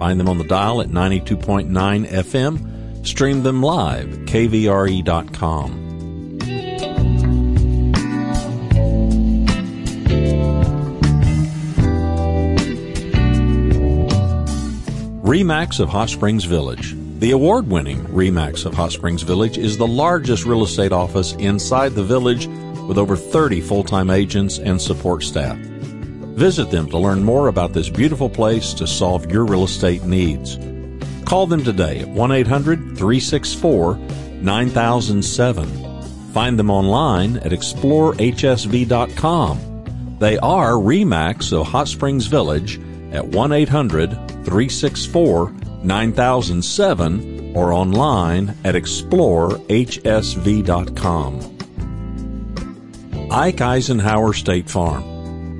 Find them on the dial at 92.9 FM. Stream them live at kvre.com. REMAX of Hot Springs Village. The award winning REMAX of Hot Springs Village is the largest real estate office inside the village with over 30 full time agents and support staff. Visit them to learn more about this beautiful place to solve your real estate needs. Call them today at 1 800 364 9007. Find them online at explorehsv.com. They are REMAX of Hot Springs Village at 1 800 364 9007 or online at explorehsv.com. Ike Eisenhower State Farm.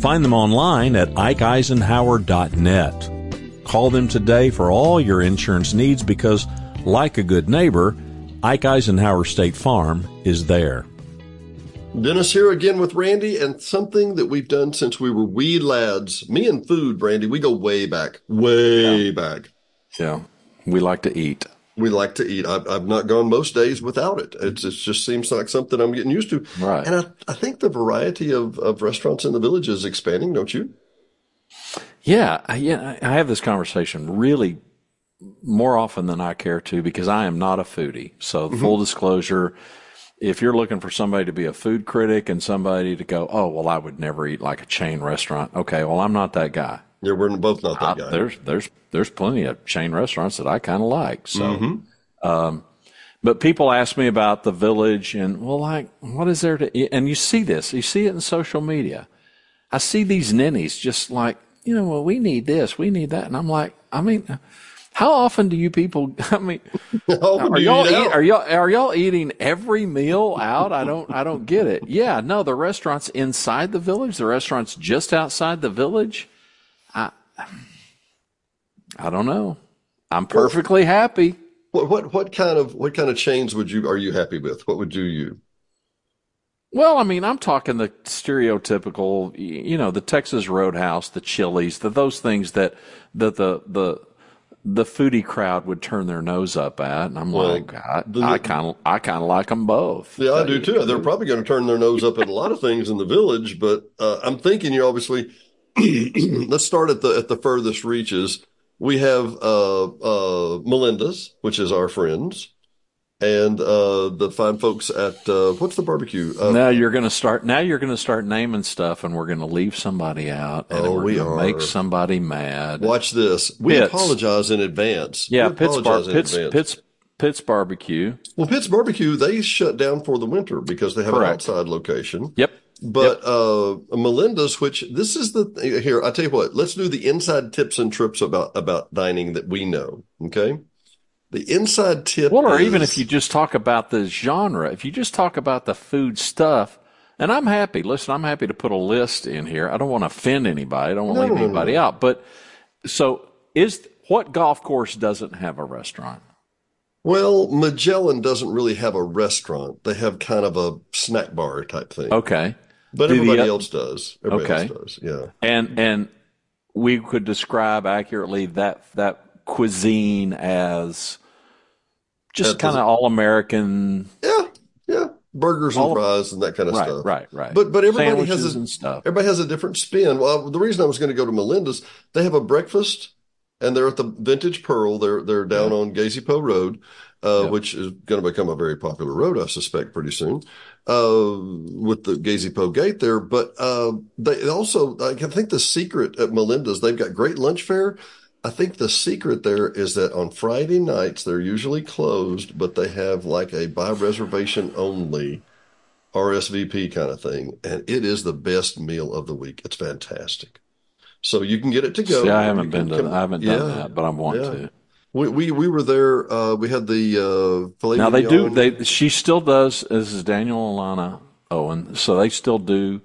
Find them online at ikeeisenhower.net. Call them today for all your insurance needs because, like a good neighbor, Ike Eisenhower State Farm is there. Dennis here again with Randy and something that we've done since we were wee lads. Me and food, Randy, we go way back, way yeah. back. Yeah. We like to eat. We like to eat. I've, I've not gone most days without it. It's, it just seems like something I'm getting used to. Right. And I, I think the variety of, of restaurants in the village is expanding, don't you? Yeah. I, yeah. I have this conversation really more often than I care to because I am not a foodie. So mm-hmm. full disclosure, if you're looking for somebody to be a food critic and somebody to go, oh, well, I would never eat like a chain restaurant. Okay. Well, I'm not that guy. Yeah, we're both not that guy. There's there's there's plenty of chain restaurants that I kind of like. So, mm-hmm. um, but people ask me about the village and well, like what is there to? Eat? And you see this, you see it in social media. I see these ninnies just like you know, well, we need this, we need that, and I'm like, I mean. How often do you people? I mean, are y'all, eat, are y'all are y'all eating every meal out? I don't I don't get it. Yeah, no, the restaurants inside the village, the restaurants just outside the village. I, I don't know. I'm perfectly happy. What what what kind of what kind of chains would you are you happy with? What would do you? Well, I mean, I'm talking the stereotypical, you know, the Texas Roadhouse, the Chili's, the those things that that the the the foodie crowd would turn their nose up at, and I'm well, like, I kind of I kind of like them both. Yeah, I do too. They're probably going to turn their nose up at a lot of things in the village, but uh, I'm thinking you obviously let's start at the at the furthest reaches. We have uh, uh, Melinda's, which is our friends, and uh, the fine folks at uh, what's the barbecue? Uh, now you're going to start. Now you're going to start naming stuff, and we're going to leave somebody out, and oh, we're going to make somebody mad. Watch this. We Pitts. apologize in advance. Yeah, Pitts, bar- Pitts, Pitts, Pitts Barbecue. Well, Pitts Barbecue they shut down for the winter because they have Correct. an outside location. Yep. But yep. uh, Melinda's, which this is the here, I tell you what, let's do the inside tips and trips about about dining that we know. Okay. The inside tip. Well, or is, even if you just talk about the genre, if you just talk about the food stuff, and I'm happy. Listen, I'm happy to put a list in here. I don't want to offend anybody. I don't want to no, leave anybody no. out. But so is what golf course doesn't have a restaurant? Well, Magellan doesn't really have a restaurant. They have kind of a snack bar type thing. Okay. But everybody the, else does. Everybody okay. else does. Yeah. And and we could describe accurately that that cuisine as just kind of all American. Yeah. Yeah. Burgers and all, fries and that kind of right, stuff. Right, right. But but everybody Sandwiches has a. Everybody has a different spin. Well, the reason I was going to go to Melinda's, they have a breakfast and they're at the Vintage Pearl. They're they're down yeah. on Glazypeau Road. uh, Yep. which is going to become a very popular road, I suspect, pretty soon, uh, with the Gazebo Gate there. But uh, they also, I think the secret at Melinda's, they've got great lunch fare. I think the secret there is that on Friday nights they're usually closed, but they have like a by reservation only RSVP kind of thing, and it is the best meal of the week. It's fantastic. So you can get it to go. See, I haven't been to. come- I haven't done Yeah. that, but I want Yeah. to. We, we we were there. Uh, we had the uh, Now they do. They she still does. This is Daniel Alana Owen. So they still do.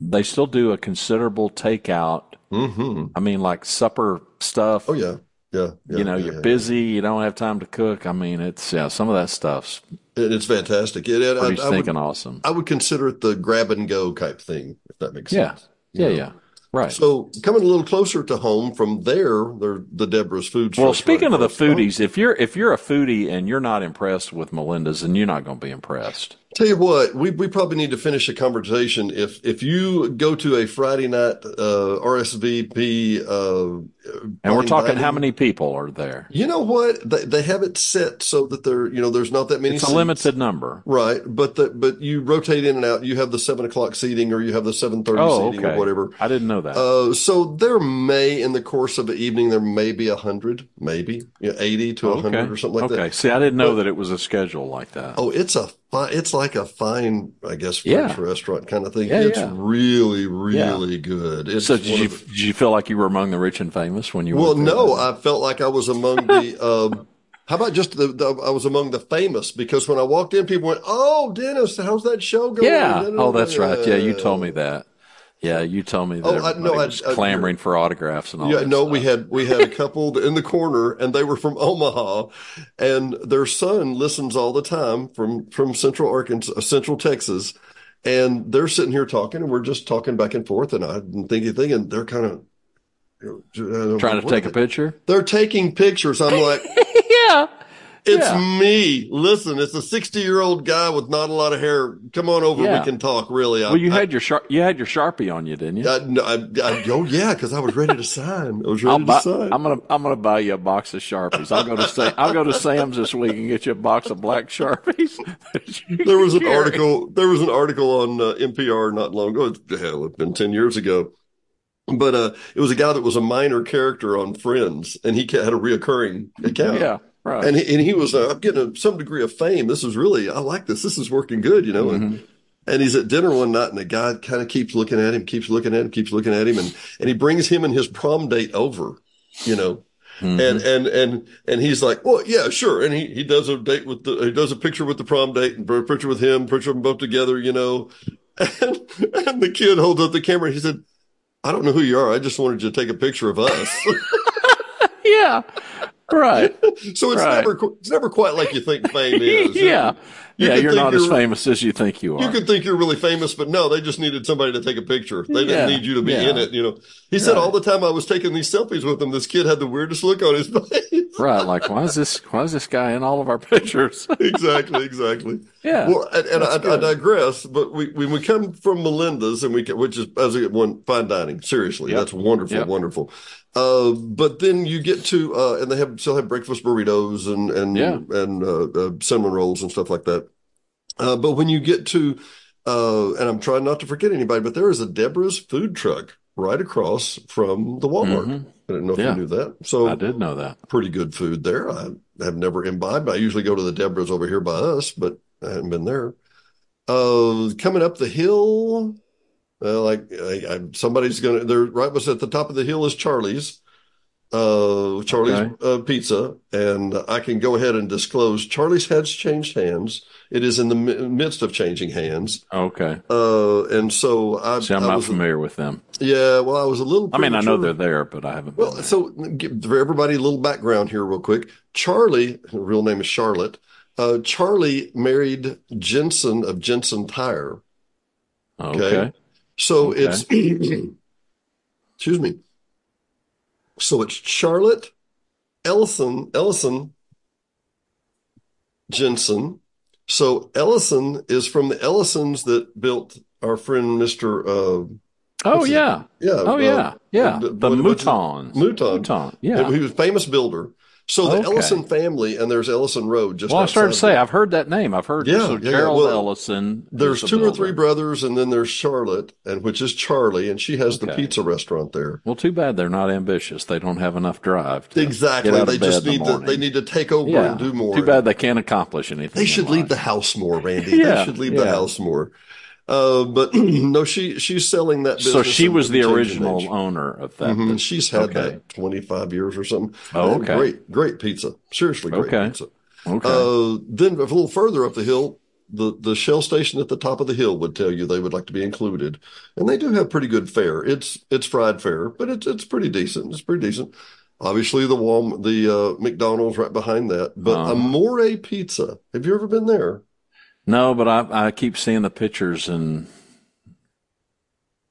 They still do a considerable takeout. Mm-hmm. I mean, like supper stuff. Oh yeah, yeah. yeah you know, yeah, you're yeah. busy. You don't have time to cook. I mean, it's yeah. Some of that stuff's It, it's fantastic. It, it, I, I would, awesome. I would consider it the grab and go type thing, if that makes Yeah. sense. Yeah, know. yeah. Right. So coming a little closer to home from there, they're the Debra's food. Store. Well, speaking right of the foodies, if you're if you're a foodie and you're not impressed with Melinda's, then you're not going to be impressed. Tell you what, we, we probably need to finish a conversation. If if you go to a Friday night uh, RSVP, uh, And we're talking how many people are there? You know what? They they have it set so that there, you know, there's not that many. It's a seats. limited number. right? But the but you rotate in and out. You have the seven o'clock seating, or you have the seven thirty Oh, seating, okay. or whatever. I didn't know that. Uh, so there may, in the course of the evening, there may be a hundred, maybe you know, eighty to a okay. hundred or something like okay. that. Okay. See, I didn't know But- that it was a schedule like that. Oh, it's a it's like a fine, I guess, French Yeah. restaurant kind of thing. Yeah, it's yeah. really, really good. It's so did you the- did you feel like you were among the rich and famous when you well, no, I felt like I was among the. Um, how about just the, the? I was among the famous because when I walked in, people went, "Oh, Dennis, how's that show going?" Yeah. Oh, that's right. Yeah, you told me that. Yeah, you told me that Oh, I- no, I- was I- clamoring for autographs and all Yeah, no, stuff. we had we had a couple in the corner, and they were from Omaha, and their son listens all the time from from Central Arkansas, uh, Central Texas, and they're sitting here talking, and we're just talking back and forth, and I didn't think anything, and they're kind of uh, trying to take a picture. They're taking pictures. I'm like, yeah. it's Yeah. me. Listen, it's a 60 year old guy with not a lot of hair. Come on over. Yeah. We can talk. Really. I, Well, you I- had your shar- you had your sharpie on you, didn't you? I, no, I, oh yeah, because I was ready to sign. I was ready I'll to buy, sign. I'm gonna I'm gonna buy you a box of sharpies. I'll go to Sa- I'll go to Sam's this week and get you a box of black sharpies. there was an carry. article there was an article on uh, NPR not long ago hell it's been 10 years ago but uh it was a guy that was a minor character on Friends and he had a reoccurring account Yeah, right. and he, and he was uh, I'm getting a, some degree of fame this is really I like this this is working good you know Mm-hmm. and and he's at dinner one night and the guy kind of keeps looking at him keeps looking at him keeps looking at him and and he brings him and his prom date over you know Mhm. and and and and he's like, well, yeah, sure. And he he does a date with the he does a picture with the prom date and a picture with him, picture of them both together, you know. And and the kid holds up the camera. and He said, "I don't know who you are. I just wanted you to take a picture of us." yeah, right. so it's Right. never it's never quite like you think fame is. yeah, You yeah. You're not as you're- famous as you think you are. You could think you're really famous, but no, they just needed somebody to take a picture. They Yeah, didn't need you to be yeah. in it, you know. He said Right. all the time I was taking these selfies with him, this kid had the weirdest look on his face. right. Like, why is this? Why is this guy in all of our pictures? exactly, exactly. Yeah. Well, and, and I, I digress, but we, when we come from Melinda's and we, ca- which is as a one fine dining, seriously, Yep. that's wonderful, Yep. wonderful. Uh, but then you get to, uh, and they have, still have breakfast burritos and, and, Yeah. and, uh, uh, cinnamon rolls and stuff like that. Uh, but when you get to, uh, and I'm trying not to forget anybody, but there is a Debra's food truck right across from the Walmart. Mhm. I didn't know if Yeah. you knew that. So I did know that. pretty good food there. I have never imbibed. I usually go to the Debra's over here by us, but I haven't been there. Uh, coming up the hill, uh, like I, I, somebody's gonna. They're right was at the top of the hill is Charlie's, uh, Charlie's Okay. uh, Pizza, and I can go ahead and disclose Charlie's has changed hands. It is in the midst of changing hands, Okay. uh, and so I, See, I'm I not was, familiar with them. yeah. Well, I was a little. I mean, I know they're there, but I haven't. Well, so give for everybody a little background here, real quick. Charlie, real name is Charlotte. Uh, Charlie married Jensen of Jensen Tire. okay. So Okay. it's, excuse me. So it's Charlotte Ellison, Ellison Jensen. So Ellison is from the Ellisons that built our friend Mr. Uh, Oh yeah. yeah. Oh uh, yeah. Yeah. The his- Moutons. Mouton. Mouton. Yeah. He was a famous builder. So the Okay. Ellison family, and there's Ellison Road. Just Well, I started to say. I've heard that name. I've heard Yeah, so yeah, yeah. Gerald Well, Ellison. There's the two or three brothers, and then there's Charlotte, and which is Charlie, and she has the pizza restaurant there. Well, too bad they're not ambitious. They don't have enough drive. To Exactly. Get out of They just in the need to. They need to take over Yeah. and do more. Too bad they can't accomplish anything. They should leave life. the house more, Randy. They should leave the house more. Uh, but no, she she's selling that business. So she was the original owner of that. Mhm. She's had Okay. that 25 years or something. Oh, okay. Great, great pizza. Seriously, great Okay. pizza. Okay. Uh, then a little further up the hill, the, the Shell station at the top of the hill would tell you they would like to be included. And they do have pretty good fare. It's, it's fried fare, but it's, it's pretty decent. It's pretty decent. Obviously the Walmart, the, uh, McDonald's right behind that, but Uh-huh. Amore Pizza. Have you ever been there? No, but I I keep seeing the pictures and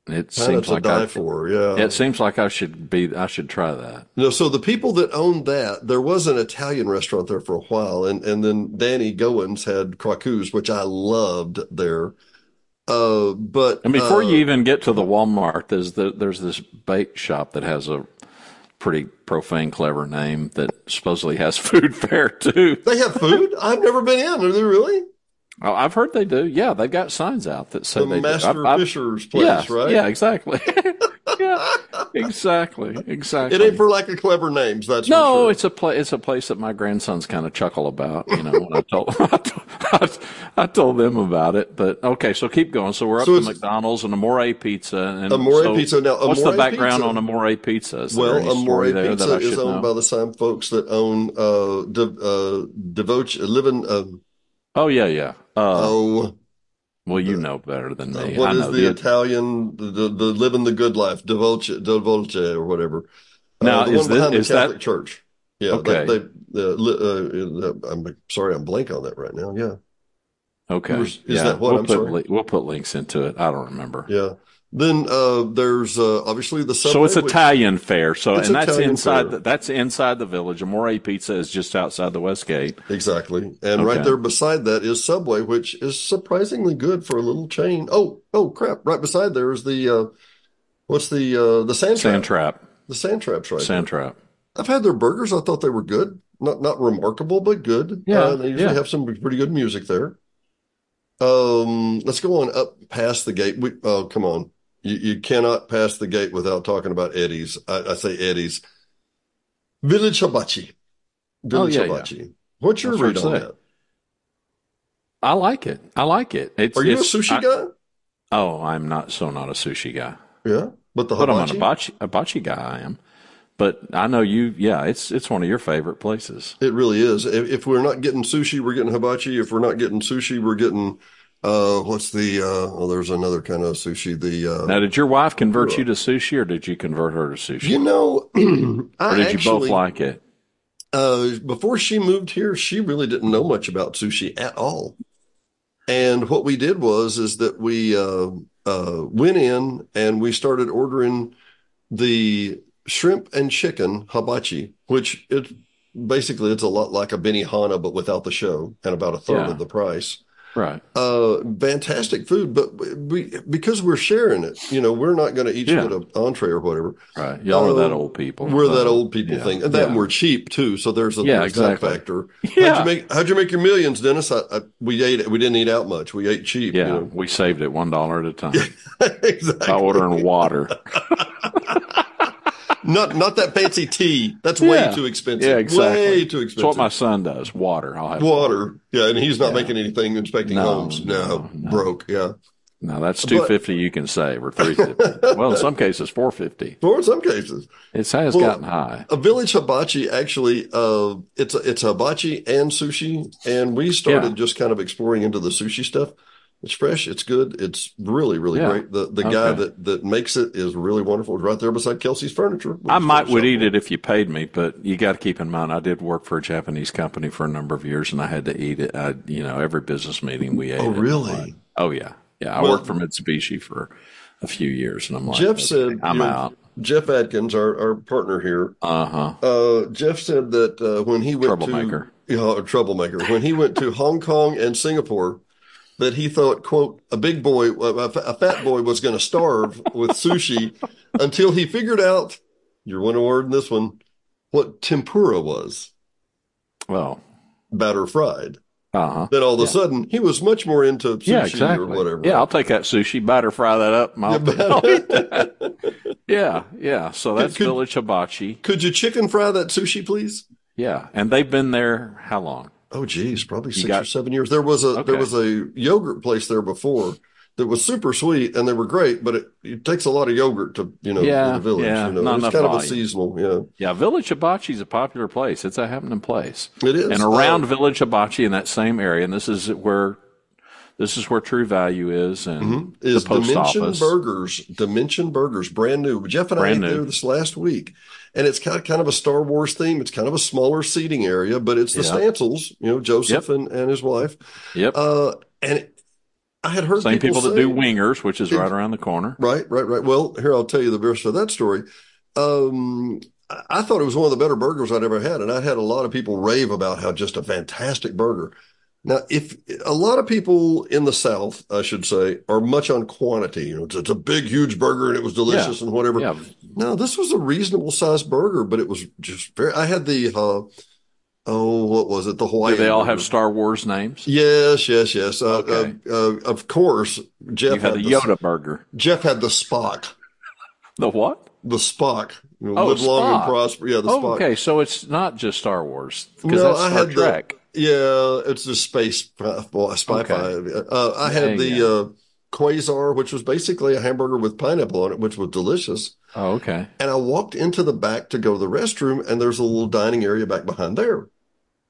it seems like I, for. Yeah. it seems like I should be I should try that. No, so the people that owned that, there was an Italian restaurant there for a while, and and then Danny Goins had Cracus, which I loved there. Uh, but And before uh, you even get to the Walmart, there's the, there's this bake shop that has a pretty profane, clever name that supposedly has food fair too. they have food. I've never been in. Are they really? Oh, I've heard they do. Yeah, they've got signs out that say The they Master do. I've- Fisher's place, yeah, right? Yeah, exactly. yeah, exactly, exactly. It ain't for lack of clever names. That's no, for sure. it's a pla- it's a place that my grandsons kind of chuckle about. You know, when I told I told them about it. But okay, so keep going. So we're up So to McDonald's and Amore Pizza. And Amore so Pizza. Now, what's the background Pizza- on Amore Pizza? Is Well, Amore Pizza is owned know? by the same folks that own uh, De, uh, Devote, Living. Uh, oh yeah, yeah. Uh, oh, well, you know better than Uh, me. what I is know the Italian, the, the, living the good life, Devolce, Devolce or whatever. Now, uh, the is one behind is the that- Catholic Church. Yeah, Okay. they, they uh, uh, I'm sorry, I'm blank on that right now. Yeah, Okay. Is yeah. that what? We'll I'm put sorry. li- we'll put links into it. I don't remember. yeah. Then uh, there's uh, obviously the subway. So it's which- Italian fare. So and that's Italian inside. The, that's inside the village. Amore Pizza is just outside the West Gate. Exactly. And right there beside that is Subway, which is surprisingly good for a little chain. Oh, oh crap. Right beside there is the uh what's the uh the sand trap. Sand Trap. The sand trap's right. Sand Trap. I've had their burgers. I thought they were good. Not not remarkable, but good. Yeah, Uh, they usually yeah. have some pretty good music there. Um let's go on up past the gate. We oh come on. You you cannot pass the gate without talking about Eddie's. I, I say Eddie's. Village Hibachi. Village Oh, yeah, yeah. What's your That's read on that? I like it. I like it. It's, Are you a sushi I- guy? Oh, I'm not so not a sushi guy. Yeah, but the But I'm an hibachi, hibachi guy. I am. But I know you. Yeah, it's it's one of your favorite places. It really is. If, if we're not getting sushi, we're getting hibachi. If we're not getting sushi, we're getting uh, what's the? Uh, oh, there's another kind of sushi. The uh, Now, did your wife convert you to sushi, or did you convert her to sushi, you know, I or did you actually both like it? uh, before she moved here, she really didn't know much about sushi at all. And what we did was is that we uh, uh, went in and we started ordering the shrimp and chicken hibachi, which it basically it's a lot like a Benihana but without the show and about a third Yeah. of the price. Right. Uh, fantastic food, but we because we're sharing it, you know, we're not going to each Yeah. get an entree or whatever. Right. Y'all are that Uh, old people. We're that Uh, old people yeah, thing, and that yeah. we're cheap too. So there's a Yeah, exactly. factor. Yeah. How'd you make How'd you make your millions, Dennis? I, I, we ate it. We didn't eat out much. We ate cheap. Yeah, you know? we saved it one dollar at a time exactly. by ordering water. Not not that fancy tea. That's way too expensive. Yeah, exactly. Way too That's what my son does. Water. I'll have Water. Yeah, and he's not Yeah. making anything inspecting No, homes. No, no, broke. Yeah. No, that's two fifty you can save or three fifty. well, in some cases four fifty. Or in some cases. It has Well, gotten high. A village hibachi actually, uh, it's a, it's hibachi and sushi, and we started Yeah. just kind of exploring into the sushi stuff. It's fresh, it's good, it's really really Yeah. great. The the guy that that makes it is really wonderful. It's right there beside Kelsey's Furniture. I might would eat it if you paid me, but you got to keep in mind I did work for a Japanese company for a number of years, and I had to eat it. I, you know, every business meeting we ate. Oh, really? Oh yeah, yeah. I Well- worked for Mitsubishi for a few years, and I'm like, Jeff okay, said, I'm out. Jeff Adkins, our our partner here, Uh huh. uh, Jeff said that uh, when he went Troublemaker. to you know, a troublemaker when he went to Hong Kong and Singapore, that he thought, "quote a big boy, a, fat boy was going to starve with sushi until he figured out." You're one word in this one. What tempura was? well, batter fried. Uh-huh. Then all of a sudden he was much more into sushi yeah, exactly. or whatever. Yeah, I'll take that sushi, batter fry that up. Yeah, yeah, yeah. So that's could, Village Hibachi. Could you chicken fry that sushi, please? Yeah, and they've been there how long? Oh, geez, probably six got, or seven years. There was a okay. there was a yogurt place there before that was super sweet and they were great, but it, it takes a lot of yogurt to you know yeah, the village. Yeah, you know, it's kind volume. of a seasonal. Yeah, yeah. Village Hibachi is a popular place. It's a happening place. It is, and around uh, Village Hibachi in that same area, and this is where this is where True Value is, and mm-hmm. is the post Dimension office. Burgers. Dimension Burgers, brand new. Jeff and brand I ate there this last week, and it's kind of, kind of a Star Wars theme. It's kind of a smaller seating area, but it's the yep. Stancils, you know, Joseph yep. and, and his wife. Yep. Uh, and I had heard same people, people that do wingers, which is right around the corner. Right, right, right. Well, here I'll tell you the verse of that story. Um, I thought it was one of the better burgers I'd ever had, and I had a lot of people rave about how just a fantastic burger. Now, if a lot of people in the South, I should say, are much on quantity, you know, it's, it's a big, huge burger and it was delicious yeah. and whatever. Yeah. No, this was a reasonable sized burger, but it was just very. I had the uh, oh, what was it? The Hawaii. Do they all have Star Wars names? Yes, yes, yes. Uh, okay. Uh, uh, of course, Jeff you had, had the Yoda burger. Jeff had the Spock. The what? The Spock. You know, oh, live Spock. long and prosper. Yeah, the oh, Spock. Okay, so it's not just Star Wars because no, that's Star I had Trek. Yeah, it's just space well, spy okay. uh, I had the uh, Quasar, which was basically a hamburger with pineapple on it, which was delicious. Oh, okay. And I walked into the back to go to the restroom, and there's a little dining area back behind there.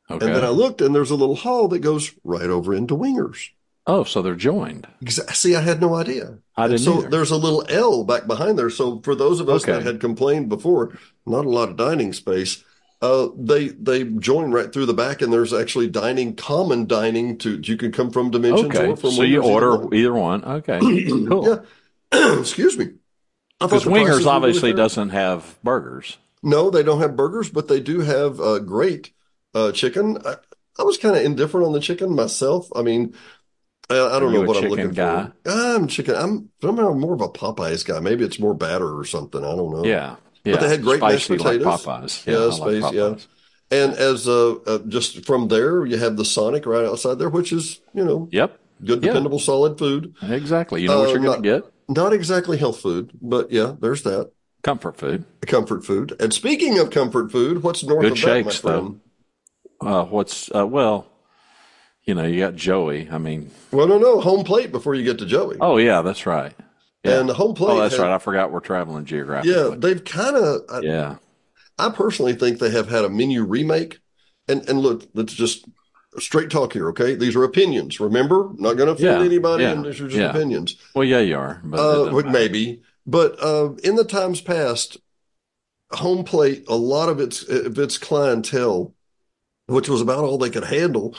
Okay. And then I looked, and there's a little hall that goes right over into Wingers. Oh, so they're joined. See, I had no idea. I didn't. so either. there's a little L back behind there. So for those of us okay. that had complained before, not a lot of dining space. Uh, they they join right through the back, and there's actually dining, common dining. To you can come from Dimensions okay. or from. So you order either one. Okay, cool. yeah. Excuse me. Because Wingers obviously really doesn't have burgers. No, they don't have burgers, but they do have uh, great uh, chicken. I, I was kind of indifferent on the chicken myself. I mean, I, I don't know what I'm looking guy? for. I'm chicken. I'm somehow more of a Popeyes guy. Maybe it's more batter or something. I don't know. Yeah, yeah. But they had great Spicy mashed potatoes. Like Popeyes. Yeah, yeah space. Like yeah. And as uh, uh, just from there, you have the Sonic right outside there, which is you know, yep, good, dependable, yeah. solid food. Exactly. You know what uh, you're going to get. Not exactly health food, but yeah, there's that. Comfort food. Comfort food. And speaking of comfort food, what's north good of shakes, that, my friend? Though. Uh, what's uh, well, you know, you got Joey. I mean, well, no, no, home plate before you get to Joey. Oh yeah, that's right. Yeah. And home plate. Oh, that's had, right. I forgot we're traveling geographically. Yeah, they've kind of. Yeah. I personally think they have had a menu remake, and and look, let's just straight talk here, okay? These are opinions. Remember, not going to offend yeah, anybody, yeah, these are just yeah. opinions. Well, yeah, you are, but uh, maybe. But uh, in the times past, home plate, a lot of its of its clientele, which was about all they could handle,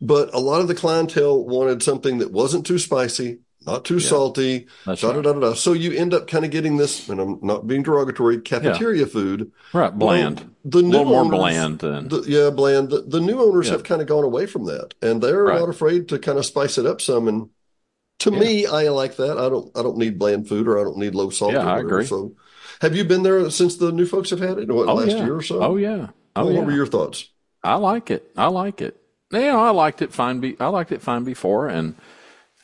but a lot of the clientele wanted something that wasn't too spicy, not too yeah, salty. Da, da, da, da. So you end up kind of getting this, and I'm not being derogatory, cafeteria yeah. food. Right, bland. Well, the new a little owners, more bland. Than... The, yeah, bland. The, the new owners yeah. have kind of gone away from that, and they're right. not afraid to kind of spice it up some. And to me, I like that. I don't. I don't need bland food, or I don't need low salt. Yeah, I agree. So, have you been there since the new folks have had it? What, oh, last yeah. year or so? Oh yeah. Oh well. What were your thoughts? I like it. I like it. Yeah, I liked it fine. Be- I liked it fine before, and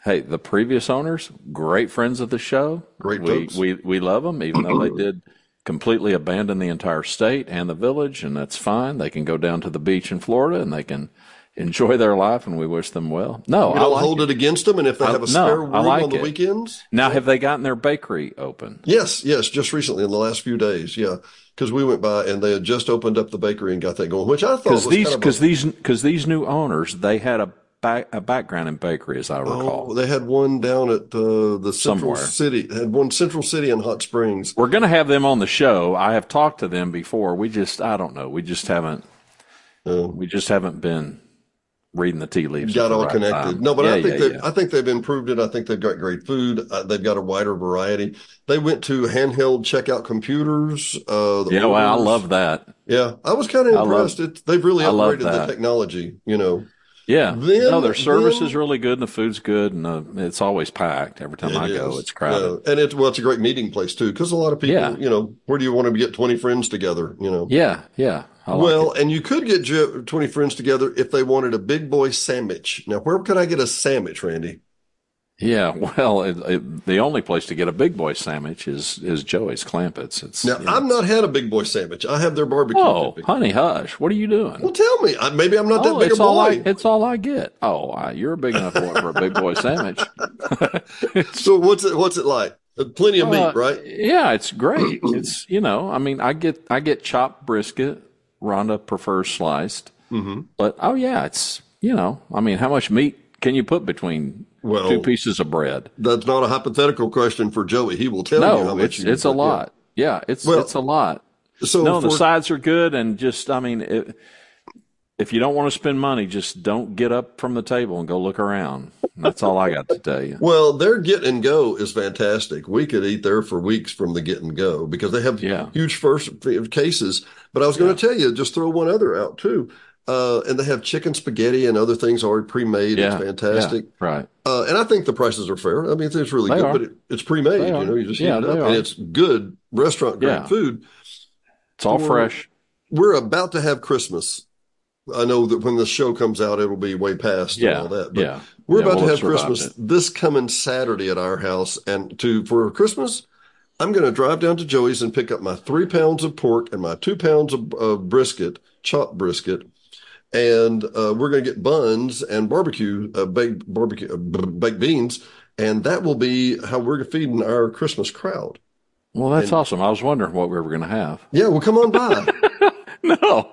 hey, the previous owners, great friends of the show. Great we, folks. We we love them, even though they did completely abandon the entire state and the village, and that's fine. They can go down to the beach in Florida, and they can enjoy their life, and we wish them well. No, don't like hold it. it. against them, and if they I, have a no, spare room like on the it. weekends. Now, have they gotten their bakery open? Yes, yes, just recently in the last few days. Yeah, because we went by and they had just opened up the bakery and got that going, which I thought was these because these because these new owners they had a back, a background in bakery, as I recall. Oh, they had one down at uh, the Central Somewhere. City. Had one Central City in Hot Springs. We're going to have them on the show. I have talked to them before. We just I don't know. We just haven't. Uh, we just haven't been reading the tea leaves. got all right connected. time. No, but Yeah, I think yeah, they yeah. I think they've improved it. I think they've got great food. Uh, they've got a wider variety. They went to handheld checkout computers. Uh, the Yeah, well, I love that. Yeah, I was kind of I love- impressed. it, they've really upgraded the technology. You know, Yeah, Then- no, their service then- is really good and the food's good and uh, it's always packed. Every time I It go, it's crowded. Yeah. and it's well, it's a great meeting place too. Because a lot of people, Yeah. you know, where do you want to get twenty friends together? You know, Yeah, yeah. Like well, it. and you could get 20 friends together if they wanted a big boy sandwich. Now, where can I get a sandwich, Randy? Yeah, well, it, it, the only place to get a big boy sandwich is is Joey's Clampit's. It's Now, you know, I've not had a big boy sandwich. I have their barbecue. Oh, typically. honey, hush! What are you doing? Well, tell me. I, maybe I'm not that oh, big a it's all I boy. it's all I get. Oh, I, you're a big enough boy for a big boy sandwich. So what's it? What's it like? Uh, Plenty of Uh, meat, right? Yeah, it's great. It's you know, I mean, I get I get chopped brisket. Rhonda prefers sliced, mm-hmm. but oh yeah, it's you know, I mean, how much meat can you put between Well, two pieces of bread? That's not a hypothetical question for Joey. He will tell you how No, much it's you it's a yeah. lot. Yeah, it's Well, it's a lot. So No, the sides are good, and just I mean, it, if you don't want to spend money, just don't get up from the table and go look around. That's all I got to tell you. Well, their get and go is fantastic. We could eat there for weeks from the get and go because they have Yeah. huge first cases. But I was going to tell you, just throw one other out too. Uh, and they have chicken spaghetti and other things already pre-made. Yeah, it's fantastic. yeah, right. Uh, and I think the prices are fair. I mean, it's really They good, are. but it, it's pre-made. They You know, you just Yeah, heat it up, are. and it's good restaurant grade Yeah. food. It's all Well, fresh. We're about to have Christmas. I know that when the show comes out, it'll be way past and Yeah, all that. But yeah. we're about we'll to have Christmas it. this coming Saturday at our house, and to for Christmas, I'm going to drive down to Joey's and pick up my three pounds of pork and my two pounds of uh, brisket, chopped brisket, and uh, we're going to get buns and barbecue, uh, baked barbecue, uh, baked beans, and that will be how we're feeding our Christmas crowd. Well, that's awesome. I was wondering what we were going to have. Yeah, well, come on by. No,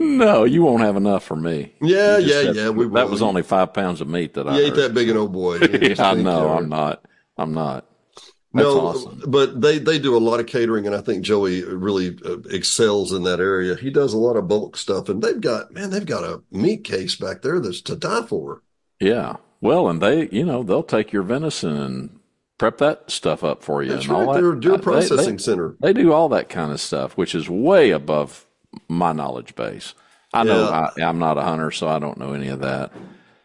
no, you won't have enough for me. Yeah, yeah, yeah. We that was only five pounds of meat that I You ain't heard. that big an old boy. Just I know. I'm not. I'm not. That's no, awesome. but they they do a lot of catering, and I think Joey really uh, excels in that area. He does a lot of bulk stuff, and they've got man, they've got a meat case back there that's to die for. Yeah. Well, and they, you know, they'll take your venison and prep that stuff up for you That's and all right. that. They're a deer Uh, they- processing they- center. They do all that kind of stuff, which is way above my knowledge base. I know Yeah. I, I'm not a hunter, so I don't know any of that.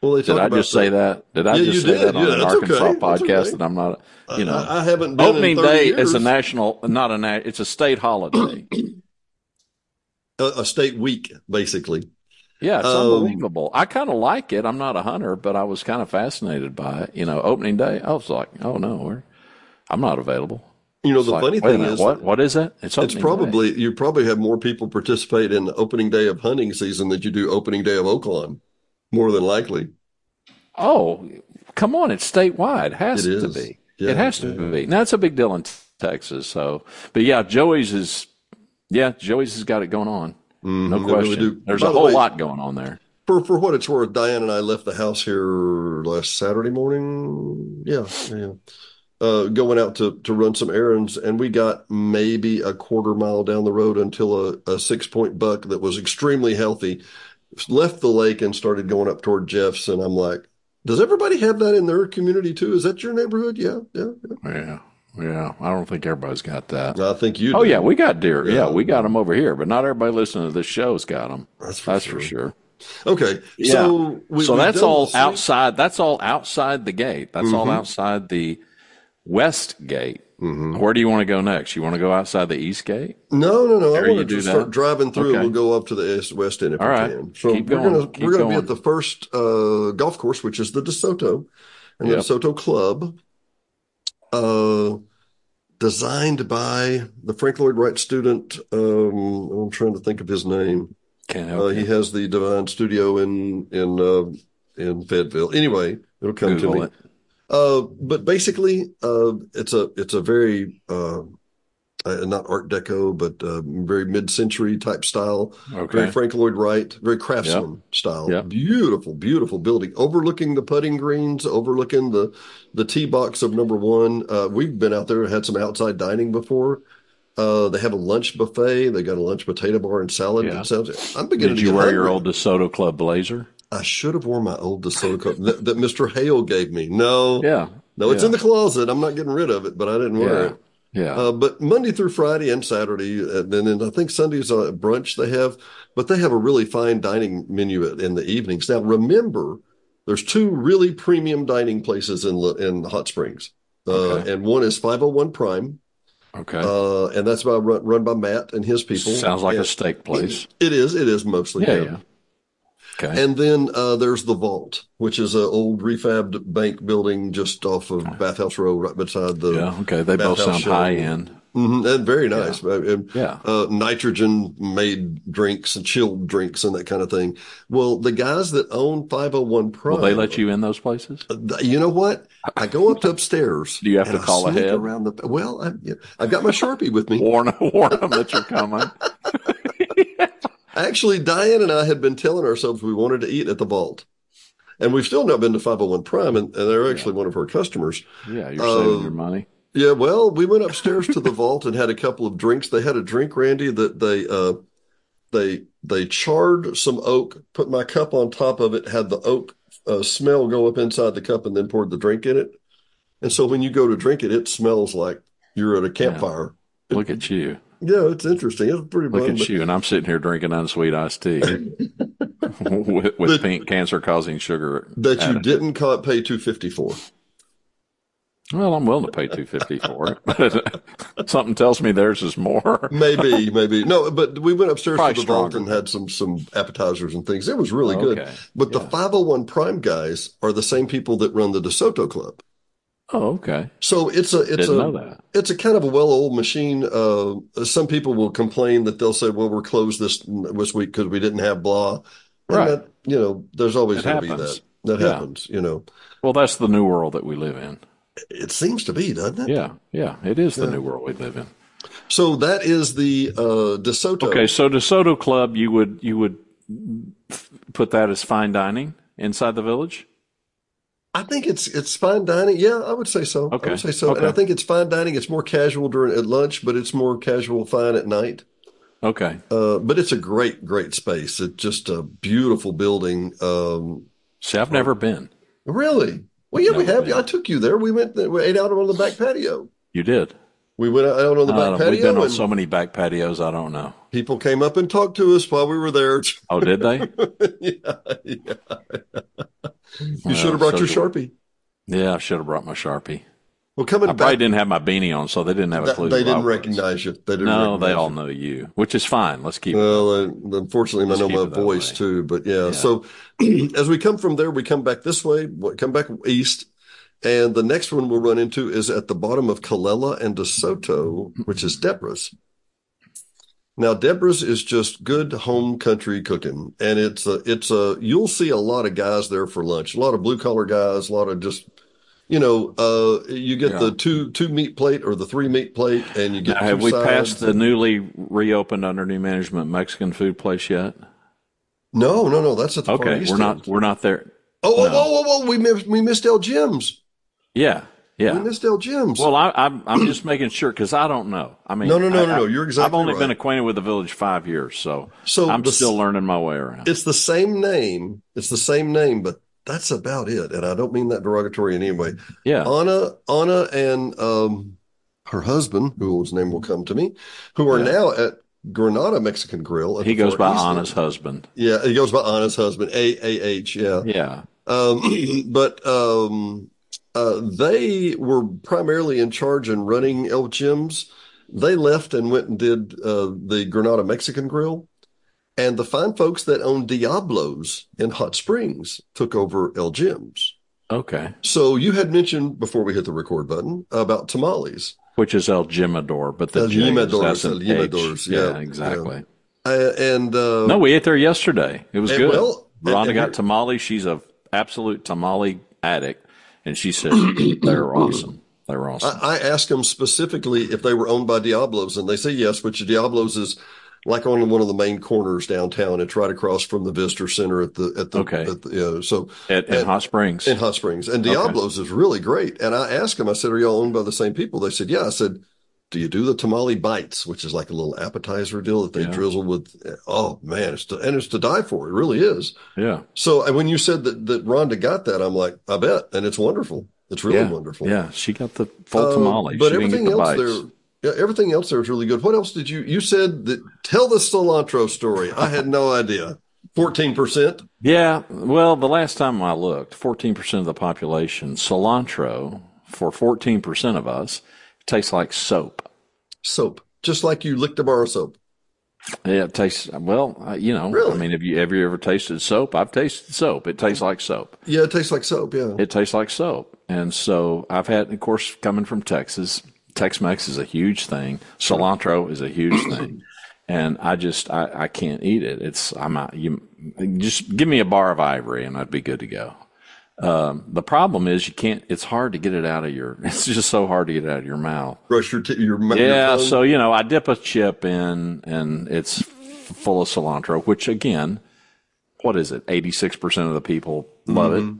Well, Did I just say that? Did I Yeah, just say did. that on Yeah, an Arkansas okay. Podcast okay. that I'm not, you know, I, I haven't been opening in day years. is a national, not a, na- it's a state holiday. a, a state week, basically. Yeah, it's Um, unbelievable. I kind of like it. I'm not a hunter, but I was kind of fascinated by it. You know, opening day, I was like, oh no, I'm not available. You know, It's the like, funny thing minute, is, what what is that? It's it's opening day. probably you probably have more people participate in the opening day of hunting season than you do opening day of Oaklawn. More than likely, Oh, come on! It's statewide. It has It to be. Yeah, it has to be. Now it's a big deal in Texas. So, but yeah, Joey's is. Yeah, Joey's has got it going on. Mhm, No they really question. There's By a the whole way, lot going on there. For for what it's worth, Diane and I left the house here last Saturday morning. Yeah, yeah. Uh, going out to to run some errands, and we got maybe a quarter mile down the road until a, a six point buck that was extremely healthy left the lake and started going up toward Jeff's. And I'm like, does everybody have that in their community too? Is that your neighborhood? Yeah, yeah. yeah. Yeah, yeah. I don't think everybody's got that. I think you. Oh yeah, we got deer. Yeah, Yeah. we got them over here, but not everybody listening to this show's got them. That's for That's sure. for sure. Okay, Yeah. so we, so that's all outside. That's all outside the gate. That's all Mhm. outside the west gate. Mhm. Where do you want to go next? You want to go outside the east gate? No, no, no. I There you want to do start driving through. Okay. We'll go up to the west end if All we right. can. So Keep we're going. gonna Keep we're gonna be at the first uh, golf course, which is the DeSoto, and Yep. the DeSoto Club, uh, designed by the Frank Lloyd Wright student. Um, I'm trying to think of his name. Can't Uh, help he has the Divine Studio in in uh, in Fayetteville. Anyway, it'll come to Google me. it. Uh, but basically, uh, it's a it's a very uh, uh, not Art Deco, but uh, very mid-century type style. Okay. Very Frank Lloyd Wright, very craftsman style. Yep. Beautiful, beautiful building, overlooking the putting greens, overlooking the the tee box of number one. Uh, we've been out there, had some outside dining before. Uh, they have a lunch buffet. They got a lunch potato bar and salad. Yeah. Sounds. I'm beginning Did to you wear your old DeSoto Club blazer? I should have worn my old DeSoto coat that, that Mr. Hale gave me. No, Yeah. no, it's Yeah. in the closet. I'm not getting rid of it, but I didn't wear Yeah. it. Yeah. Uh, but Monday through Friday and Saturday, and then and I think Sunday's a brunch they have, but they have a really fine dining menu in the evenings. Now, remember, there's two really premium dining places in in Hot Springs, uh, Okay. and one is 501 Prime, Okay. Uh, and that's by run, run by Matt and his people. Sounds like and a steak place. It is. It is mostly. Yeah, yeah. Okay. And then uh, there's the Vault, which is an old refabbed bank building just off of Bathhouse Row, right beside the. yeah. Okay. They both sound Show. high end. Mhm, and very nice. Uh, and, Yeah. Uh, nitrogen made drinks and chilled drinks and that kind of thing. Well, the guys that own 501 Prime. Will they let you in those places? You know what? I go up to upstairs. Do you have to call ahead? Around the, well, I, yeah, I've got my Sharpie with me. Warn, them, warn them that you're coming. Actually, Diane and I had been telling ourselves we wanted to eat at the Vault. And we've still not been to 501 Prime, and, and they're actually one of our customers. Yeah, you're saving Um, your money. Yeah, well, we went upstairs to the vault and had a couple of drinks. They had a drink, Randy, that they uh they they charred some oak, put my cup on top of it, had the oak uh, smell go up inside the cup, and then poured the drink in it. And so when you go to drink it, it smells like you're at a campfire. Look at you. Yeah, it's interesting. It's pretty Look fun. at but- you. And I'm sitting here drinking unsweet iced tea with, with pink cancer causing sugar. That you didn't ca- pay two fifty for. Well, I'm willing to pay two fifty for it. But something tells me theirs is more. Maybe, maybe no, but we went upstairs Probably to the vault and had some some appetizers and things. It was really good. Okay, But the 501 Prime guys are the same people that run the DeSoto Club. Oh, okay. So it's a it's Didn't a it's a kind of a well-oiled machine. Uh, some people will complain that they'll say, "Well, we're closed this this week because we didn't have blah." And Right. That, you know, there's always going to be that. That Yeah. happens. You know, Well, that's the new world that we live in. it seems to be, doesn't it? Yeah, yeah. It is the new world we live in. So that is the uh, DeSoto. Okay, so DeSoto Club, you would you would put that as fine dining inside the village? I think it's it's fine dining. Yeah, I would say so. I would say so. And I think it's fine dining. It's more casual during at lunch, but it's more casual fine at night. Okay. Uh, but it's a great, great space. It's just a beautiful building. Um, See, I've never been. really? Well, yeah, we have. yeah. I took you there. We went. We ate out on the back patio. You did. We went out on the I back don't know. We've been on so many back patios. I don't know. people came up and talked to us while we were there. Oh, did they? yeah, yeah. You Well, should have brought so your sharpie. Yeah, I should have brought my sharpie. Well, coming back. I probably didn't have my beanie on, so they didn't have a clue. they didn't recognize you. They didn't. No, they all know you, which is fine. Let's keep. Well, uh, unfortunately, I know my voice way. too, but yeah. Yeah. So as we come from there, we come back this way, come back east, and the next one we'll run into is at the bottom of Kalella and DeSoto, which is Debra's. Now, Debra's is just good home country cooking, and it's a, it's a, you'll see a lot of guys there for lunch, a lot of blue collar guys, a lot of just, you know, uh, you get Yeah. the two, two meat plate or the three meat plate, and you get Now, have we sides. passed the newly reopened under new management Mexican food place yet? No, no, no, that's at the Okay, we're not. end. We're not there. Oh, oh, No. oh, oh, oh, we missed, we missed El Jim's. Yeah, yeah. El Jim's. Well, I, I'm I'm just making sure because I don't know. I mean, No, no, no, I- no, no, you're exactly I've only been acquainted with the village five years, so So I'm the- still learning my way around. it's the same name. It's the same name, but that's about it. And I don't mean that derogatory in any way. Yeah, Anna, Anna and, um, her husband, whose name will come to me, who are Yeah. now at Granada Mexican Grill. he goes by east Anna's husband. Yeah, he goes by Anna's husband, A A H. Yeah. Yeah, Um, but um, uh, they were primarily in charge in running El Jim's. They left and went and did uh, the Granada Mexican Grill. And the fine folks that own Diablos in Hot Springs took over El Jim's. okay. So you had mentioned before we hit the record button about tamales. Which is El Jimador, but the El Jimadors, El Jimadors, yeah, yeah, exactly. Uh, and uh, No, we ate there yesterday. It was good. well, Rhonda and got tamales. She's a absolute tamale addict, and she said they're awesome. They're awesome. I, I asked them specifically if they were owned by Diablos, and they say yes, which Diablos is like on one of the main corners downtown. It's right across from the visitor center at the at the, Okay. at the you know, so at, at and- Hot Springs. in Hot Springs. And Diablos is really great. And I asked them, I said, Are y'all owned by the same people? They said, Yeah. I said, Do you do the tamale bites, which is like a little appetizer deal that they Yeah. drizzle with? Oh man, it's to, and it's to die for. It really is. yeah. So when you said that that Rhonda got that, I'm like, I bet, and it's wonderful. It's really yeah. wonderful. Yeah. She got the full Uh, tamale. But she everything else bites. there, yeah, everything else there is really good. What else did you, you said that, tell the cilantro story. I had no idea. 14%. Yeah, well, the last time I looked, 14% of the population, cilantro, for 14% of us, tastes like soap. soap, just like you licked a bar of soap. Yeah, it tastes well. You know, Really? I mean, have you you ever tasted soap? I've tasted soap. It tastes like soap. Yeah, it tastes like soap. Yeah. It tastes like soap. And so I've had, of course, coming from Texas, Tex-Mex is a huge thing. Cilantro is a huge thing. And I just, I, I can't eat it. It's, I'm not, you, just give me a bar of ivory and I'd be good to go. Um, the problem is you can't, it's hard to get it out of your, it's just so hard to get it out of your mouth. Brush your t- your, your Yeah. tongue. So, you know, I dip a chip in and it's f- full of cilantro, which again, what is it? 86% of the people love Mm-hmm.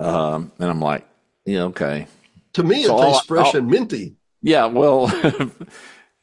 it. Um, and I'm like, yeah, okay. to me, it So all tastes fresh all- and minty. Yeah, well,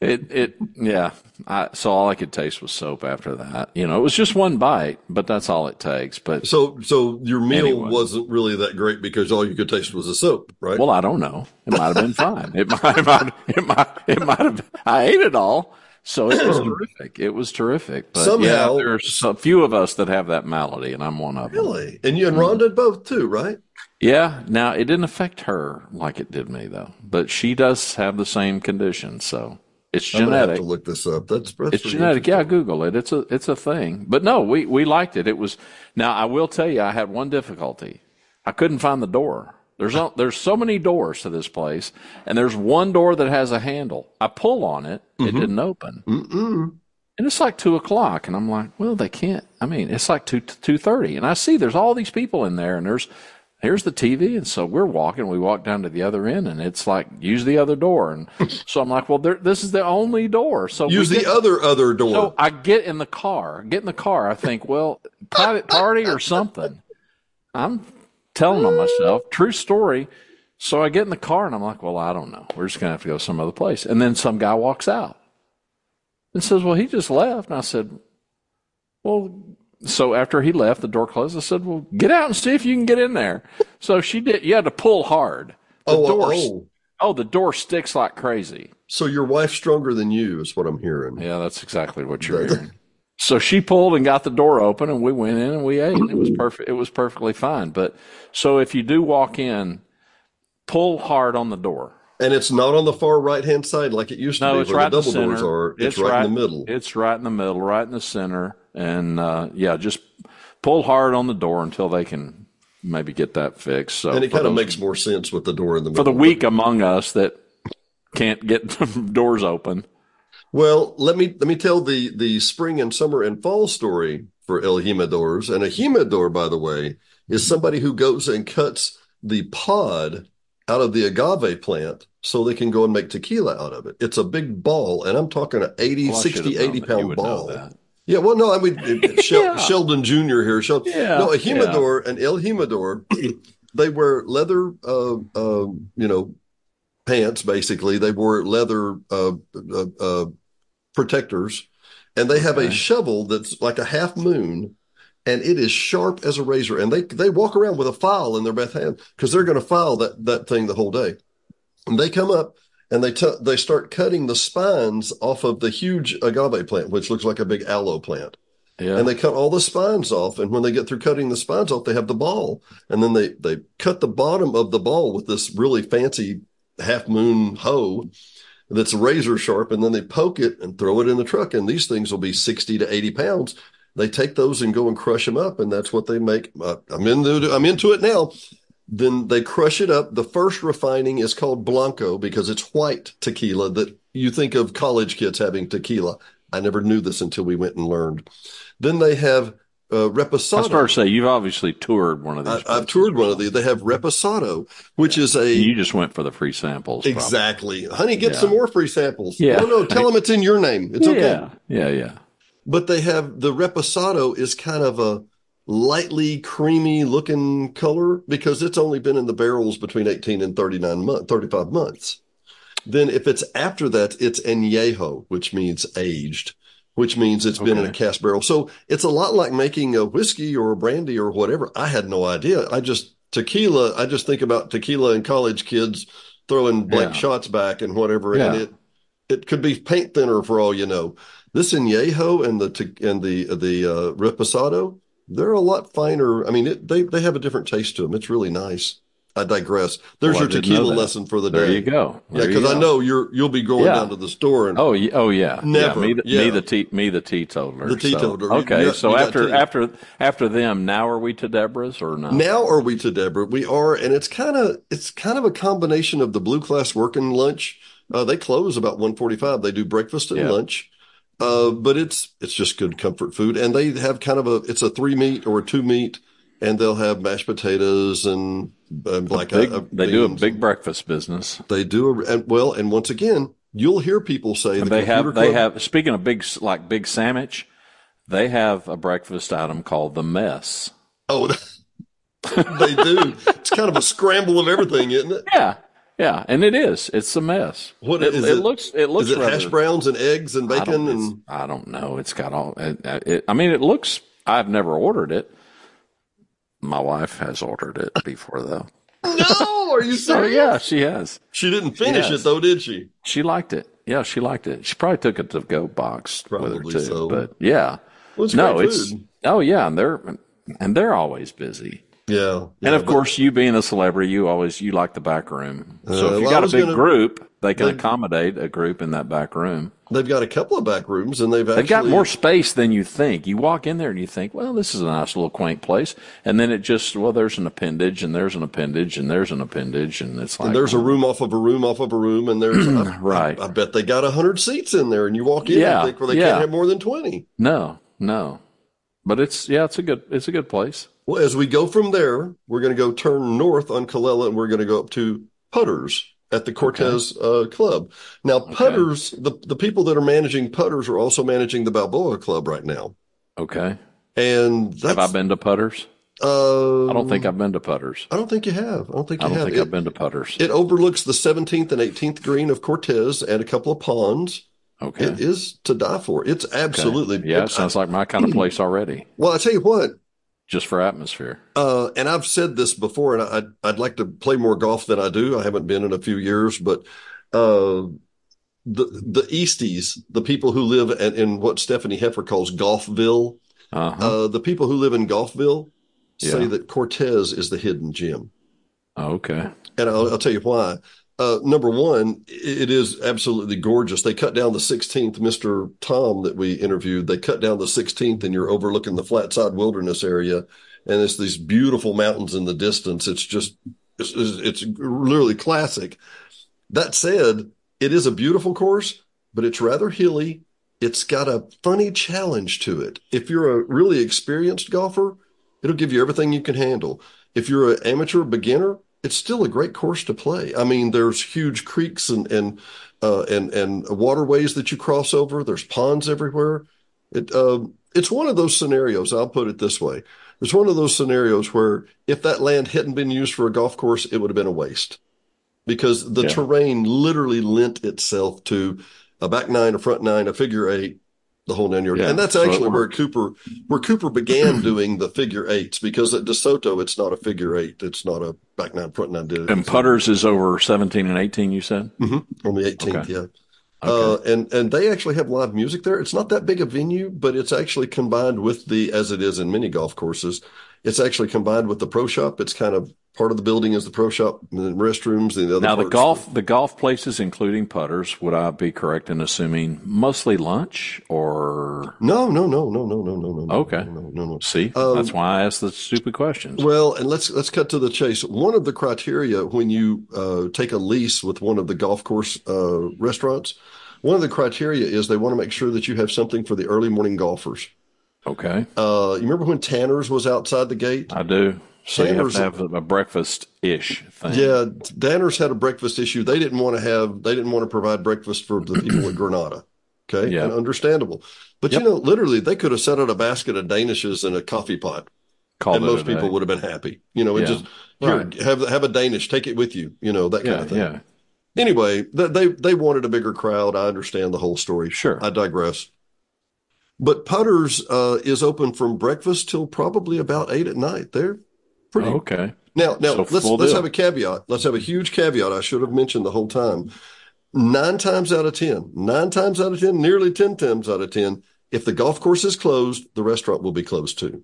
it it yeah. I, so all I could taste was soap after that. You know, it was just one bite, but that's all it takes. But So, so your meal Anyway. wasn't really that great because all you could taste was the soap, right? well, I don't know. It might have been fine. It might, it might, it might, it might have. I ate it all, so it was terrific. It was terrific. But Somehow- yeah, there's a few of us that have that malady, and I'm one of them. really? And you and Ron did both too, right? Yeah. Now it didn't affect her like it did me though, but she does have the same condition, so it's I'm gonna have genetic. to look this up. That's, that's It's genetic. Yeah, Google it. It's a it's a thing. But no, we we liked it. It was now I will tell you I had one difficulty. I couldn't find the door. There's a, there's so many doors to this place, and there's one door that has a handle. I pull on it, it mm-hmm. didn't open, Mm-mm. and it's like two o'clock, and I'm like, well, they can't. I mean, it's like two two thirty, and I see there's all these people in there, and there's here's the TV, and so we're walking. We walk down to the other end, and it's like use the other door, and so I'm like, well, there, this is the only door. So Use the get- other other door. so I get in the car, get in the car. I think, well, private party or something. I'm telling on myself, true story. So I get in the car and I'm like, well, I don't know. We're just going to have to go some other place. And then some guy walks out and says, well, he just left. And I said, well, so after he left, the door closed. I said, well, get out and see if you can get in there. So she did. You had to pull hard. The oh, oh door, oh, oh, the door sticks like crazy. so your wife's stronger than you is what I'm hearing. Yeah, that's exactly what you're hearing. So she pulled and got the door open, and we went in and we ate. And it was perfect. It was perfectly fine. But so if you do walk in, pull hard on the door. And it's not on the far right hand side like it used to No, be it's where right the in the double doors are. It's, right, in the middle. It's right in the middle, right in the center. And uh, yeah, just pull hard on the door until they can maybe get that fixed. So and it kind of makes more sense with the door in the middle. for the weak among us that can't get doors open. Well, let me let me tell the the spring and summer and fall story for El Jimadors. And a Jimador, by the way, is somebody who goes and cuts the pod out of the agave plant so they can go and make tequila out of it. It's a big ball, and I'm talking an 80, Well, 60, 80 that you know ball. Yeah, well, no, I mean Shel- Yeah. Sheldon Jr. here. Shel- Yeah, no, a Jimador, an El Jimador, they wear leather, uh, uh, you know, pants. Basically, they wore leather uh, uh, uh, protectors, and they have a shovel that's like a half moon, and it is sharp as a razor. And they they walk around with a file in their left hand because they're going to file that that thing the whole day. And they come up and they t- they start cutting the spines off of the huge agave plant, which looks like a big aloe plant Yeah. and they cut all the spines off. And when they get through cutting the spines off, they have the ball, and then they they cut the bottom of the ball with this really fancy half moon hoe that's razor sharp, and then they poke it and throw it in the truck. And these things will be sixty to eighty pounds. They take those and go and crush them up, and that's what they make. I'm into I'm into it now. Then they crush it up. The first refining is called Blanco because it's white tequila that you think of college kids having tequila. I never knew this until we went and learned. Then they have uh, I Reposado. started to say you've obviously toured one of these. I, I've toured one of these. They have Reposado, which is a You just went for the free samples. probably. exactly. Honey, get Yeah. some more free samples. Yeah. No, no, tell them it's in your name. It's okay. Yeah, yeah, yeah. But they have the Reposado is kind of a lightly creamy looking color because it's only been in the barrels between 18 and 39 months, 35 months. Then if it's after that, it's añejo, which means aged, which means it's been in a Okay. cast barrel. So it's a lot like making a whiskey or a brandy or whatever. I had no idea. I just tequila. I just think about tequila and college kids throwing blank Yeah. shots back and whatever. Yeah. And it, it could be paint thinner for all you know. This añejo and the and the the uh, reposado, they're a lot finer. I mean, it, they they have a different taste to them. It's really nice. I digress. There's Well, your tequila lesson for the There day. There you go. Yeah, There you because I know you're you'll be going Yeah. down to the store and Oh, yeah, oh yeah, Never, Yeah, me, the, yeah. me the te- me the teetotaler. The teetotaler. You- okay, you got- so you after after after them, now are we to Debra's or not? Now are we to Deborah? We are, and it's kind of it's kind of a combination of the blue class working lunch. Uh, they close about 145. They do breakfast and Yeah. lunch. Uh, but it's it's just good comfort food. And they have kind of a it's a three meat or a two meat, and they'll have mashed potatoes and, and black Big, uh, they do a big breakfast business. They do a, and well, and once again, you'll hear people say the they have they club- have speaking of big like big sandwich, they have a breakfast item called the mess. Oh, they do. It's kind of a scramble of everything, isn't it? Yeah, yeah, and it is. It's a mess. What it, is it it? looks it looks Is it hash browns and eggs and I bacon don't, and I don't know. It's got all. It, it, I mean, it looks. I've never ordered it. My wife has ordered it before, though. no? Are you oh, So serious? yeah, she has. She didn't finish Yes. it though, did she? She liked it. Yeah, she liked it. She probably took it to go box with her Probably too. so. But yeah, Well, it's no, great it's food. oh yeah, and they're and they're always busy. Yeah. And of course, you being a celebrity, you always you like the back room. So Uh, if you well, got a big gonna- group, they can they- accommodate a group in that back room. they've got a couple of back rooms and they've actually They've got more space than you think. You walk in there and you think, well, this is a nice little quaint place, and then it just well, there's an appendage, and there's an appendage, and there's an appendage, and it's like And there's a room off of a room off of a room, and there's I, Right. I, I bet they got a hundred seats in there, and you walk in Yeah, and think, well, they yeah. can't have more than twenty. no, no, but it's yeah, it's a good it's a good place. Well, as we go from there, we're going to go turn north on Colella, and we're going to go up to Putterz at the Cortez uh, Club. Now, Putterz, the the people that are managing Putterz are also managing the Balboa Club right now, Okay, and that's. have I been to Putterz? uh, I don't think I've been to Putterz. I don't think you have. I don't think you I don't have. think It- I've been to Putterz. It overlooks the 17th and 18th green of Cortez and a couple of ponds. Okay, It is to die for. It's absolutely. yeah, it- sounds like my kind of place already, well, I tell you what, just for atmosphere. uh, and I've said this before, and I'd, I'd like to play more golf than I do. I haven't been in a few years, but uh, the the Easties, the people who live at, in what Stephanie Heffer calls Golfville, Uh-huh. uh, the people who live in Golfville say that Cortez is the hidden gem. okay, And I'll, I'll tell you why. Uh, number one, it is absolutely gorgeous. They cut down the 16th, Mr. Tom that we interviewed. They cut down the 16th and you're overlooking the flatside wilderness area. And it's these beautiful mountains in the distance. It's just, it's, it's literally classic. That said, it is a beautiful course, but it's rather hilly. It's got a funny challenge to it. If you're a really experienced golfer, it'll give you everything you can handle. If you're an amateur beginner, it's still a great course to play. I mean, there's huge creeks and and uh, and and waterways that you cross over. There's ponds everywhere. It um, it's one of those scenarios. I'll put it this way: it's one of those scenarios where if that land hadn't been used for a golf course, it would have been a waste because the Yeah. terrain literally lent itself to a back nine, a front nine, a figure eight, the whole nine yard. Yeah, and that's so actually where. Cooper where Cooper began doing the figure eights because at DeSoto it's not a figure eight, it's not a back nine, front nine. Did it and Putterz is over seventeen and eighteen. You said on the 18th, Okay. yeah. Uh, and and they actually have live music there. It's not that big a venue, but it's actually combined with the as it is in many golf courses. It's actually combined with the pro shop. It's kind of part of the building is the pro shop and the restrooms and the other. now the golf the golf places, including Putterz, would I be correct in assuming mostly lunch or No, no, no, no, no, no, no, no. no, Okay. No, no, no, no. see? Um, That's why I asked the stupid questions. Well, and let's let's cut to the chase. One of the criteria when you uh, take a lease with one of the golf course uh, restaurants, one of the criteria is they want to make sure that you have something for the early morning golfers. Okay, Uh, you remember when Tanner's was outside the gate? I do. So you have to have a breakfast ish thing. Yeah, Tanner's had a breakfast issue. They didn't want to have, they didn't want to provide breakfast for the people at Granada. Okay. Yeah. And understandable. But Yep. you know, literally they could have set out a basket of Danishes and a coffee pot Called and most people would have been happy. You know, and Yeah. just here, Right. have, have a Danish, take it with you, you know, that kind Yeah, of thing. yeah. Anyway, they, they wanted a bigger crowd. I understand the whole story. Sure. I digress. But Putterz, uh, is open from breakfast till probably about eight at night. They're pretty Okay. now, now So let's let's deal. have a caveat. Let's have a huge caveat. I should have mentioned the whole time. Nine times out of ten, nine times out of ten, nearly ten times out of ten, if the golf course is closed, the restaurant will be closed too.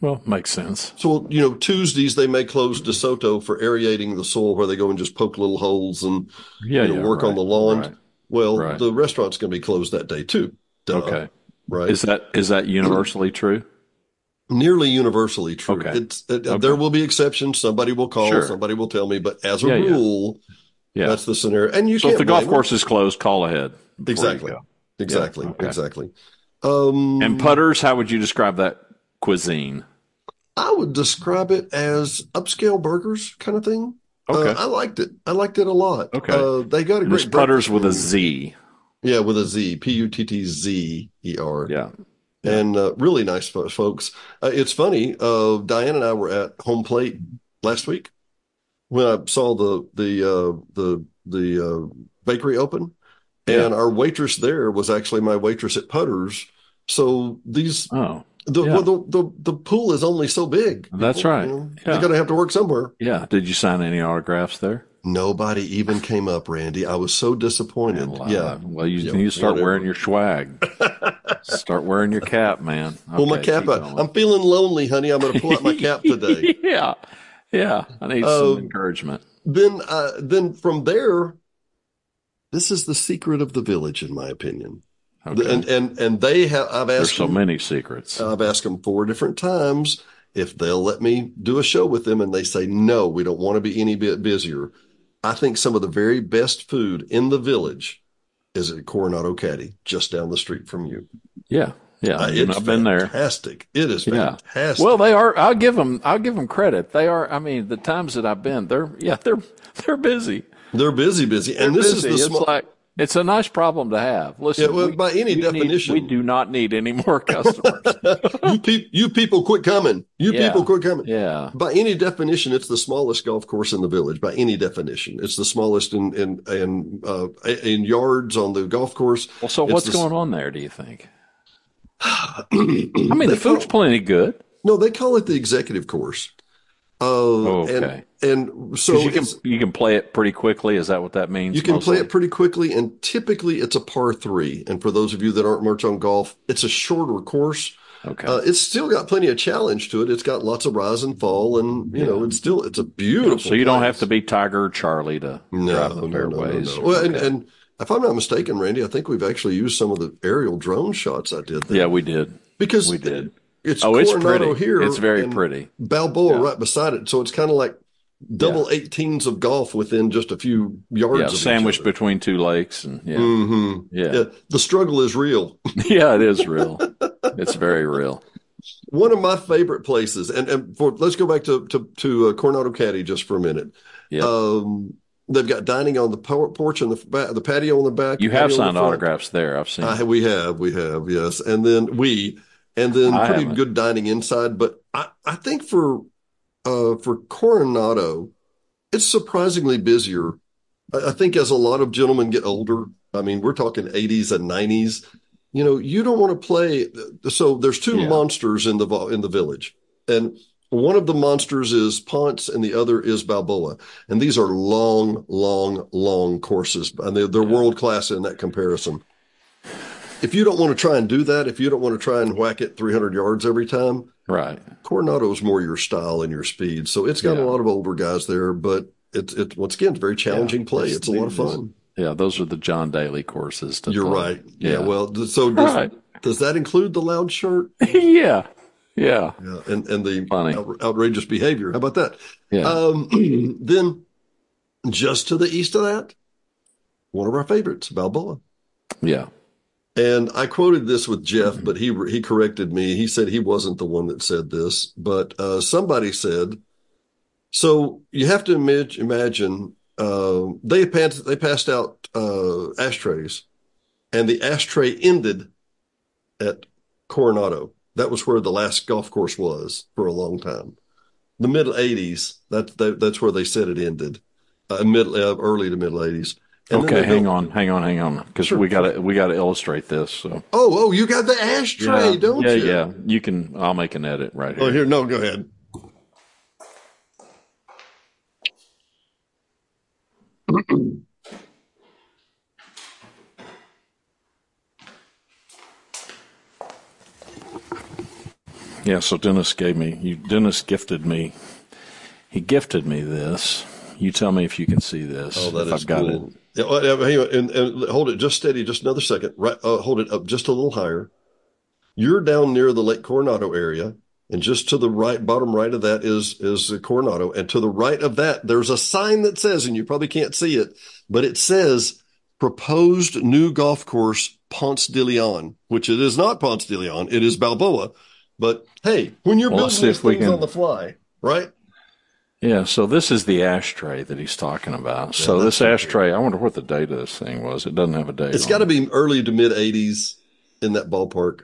Well, makes sense. So, you know, Tuesdays they may close DeSoto for aerating the soil where they go and just poke little holes and Yeah, you know, yeah, work right, on the lawn. right. Well, Right. the restaurant's going to be closed that day too. Duh. Okay. Right. Is that is that universally true? nearly universally true. Okay. It's it, Okay. there will be exceptions. Somebody will call, Sure. somebody will tell me, but as a Yeah, yeah. rule, Yeah. that's the scenario. And you so if the golf course is closed, call ahead. Exactly. Exactly. Yeah, okay. Exactly. Um, And Putterz, how would you describe that cuisine? I would describe it as upscale burgers kind of thing. Okay. Uh, I liked it. I liked it a lot. Okay. Uh, they got a And great putters with a. Z. Yeah, with a Z. P U T T Z E R. Yeah. and uh, really nice fo- folks. Uh, it's funny. Uh, Diane and I were at Home Plate last week when I saw the the uh, the the uh, bakery open, and our waitress there was actually my waitress at Putterz. So these Oh, the Yeah. well, the, the the pool is only so big. That's right. you know. Yeah. They're going to have to work somewhere. yeah. Did you sign any autographs there? Nobody even came up, Randy. I was so disappointed. Well, uh, yeah. Well, you Yeah, need to start whatever. wearing your swag. start wearing your cap, man. Pull my cap out. going. I'm feeling lonely, honey. I'm going to pull out my cap today. yeah. Yeah. I need Uh, some encouragement. then uh, then from there, this is the secret of the village, in my opinion. Okay. And and and they have. I've There's asked so them, many secrets. I've asked them four different times if they'll let me do a show with them, and they say no. We don't want to be any bit busier. I think some of the very best food in the village is at Coronado Caddy, just down the street from you. yeah. Yeah. Uh, it's I've been there. Fantastic. It is Yeah. Well, they are. I'll give them. I'll give them credit. They are. I mean, the times that I've been, they're yeah, they're they're busy. they're busy, busy, and They're this busy. is the it's small. like it's a nice problem to have. Listen, Yeah, well, we- by any we need- definition- we do not need any more customers. you, peop you people quit coming. You Yeah. people quit coming. yeah, By any definition, it's the smallest golf course in the village. By any definition, it's the smallest in in in, uh, in yards on the golf course. Well, so It's what's the- going on there? Do you think? I mean, the food's plenty good. No, they call it the executive course. Uh, Okay. and and so you can you can play it pretty quickly. Is that what that means? you can play it pretty quickly, and typically it's a par three. And for those of you that aren't much on golf, it's a shorter course. Okay. Uh, it's still got plenty of challenge to it. It's got lots of rise and fall, and you know, it's still it's a beautiful. so you don't have to be Tiger or Charlie to No, drive no, the no, no, fairways. no. Well, and, Okay. and if I'm not mistaken, Randy, I think we've actually used some of the aerial drone shots I did there. yeah, we did. because We did. It's Oh, it's Coronado pretty. here. It's very and pretty. Balboa Yeah. right beside it, so it's kind of like double 18s of golf within just a few yards. Yeah, of each sandwiched other. between two lakes, and yeah, Mhm. yeah, Yeah, the struggle is real. yeah, it is real. It's very real. One of my favorite places, and, and for let's go back to to, to uh, Coronado Caddy just for a minute. Yeah. Um, they've got dining on the porch and the ba- the patio on the back. You have patio on the signed autographs there. I've seen. I, we have, we have, yes, and then we, and then I pretty haven't. good dining inside. But I, I think for, uh, for Coronado, it's surprisingly busier. I, I think as a lot of gentlemen get older, I mean, we're talking 80s and 90s. You know, you don't want to play. So there's two Yeah. monsters in the in the village, and one of the monsters is Ponce, and the other is Balboa. And these are long, long, long courses, and they're, they're Yeah. world class in that comparison. If you don't want to try and do that, if you don't want to try and whack it 300 yards every time, right. Coronado is more your style and your speed. So it's got Yeah. a lot of older guys there, but it's it's once again it's a very challenging play. It's- It's, a lot of fun. Yeah, those are the John Daly courses. To You're play. right. Yeah. Yeah. Well, so does, Right. does that include the loud shirt? yeah, yeah, Yeah, and and the Funny. out- outrageous behavior. How about that? yeah. Um, then just to the east of that, one of our favorites, Balboa. yeah. And I quoted this with Jeff, but he he corrected me. He said he wasn't the one that said this, but uh, somebody said. So you have to imag- imagine uh, they passed they passed out uh, ashtrays, and the ashtray ended at Coronado. That was where the last golf course was for a long time. The middle '80s. That, that that's where they said it ended. Uh, uh, early to middle '80s. And Okay, hang built- on, hang on, hang on, because Sure, we got to we got to illustrate this. So Oh, oh, you got the ashtray, yeah, don't yeah, you? yeah. You can. I'll make an edit right oh, here. Oh, here, no, go ahead. Yeah, so Dennis gave me, you, Dennis gifted me, he gifted me this. You tell me if you can see this. Oh, that if is I've got cool. it. Hang on, and, and hold it just steady, just another second. Right, uh, hold it up just a little higher. You're down near the Lake Coronado area, and just to the right, bottom right of that is is Coronado, and to the right of that, there's a sign that says, and you probably can't see it, but it says proposed new golf course Ponce de Leon, which it is not Ponce de Leon, it is Balboa. But hey, when you're Well, building see these if we things can- on the fly, right? Yeah, so this is the ashtray that he's talking about. so this ashtray, I wonder what the date of this thing was. It doesn't have a date. It's got to it. be early to mid 80s in that ballpark.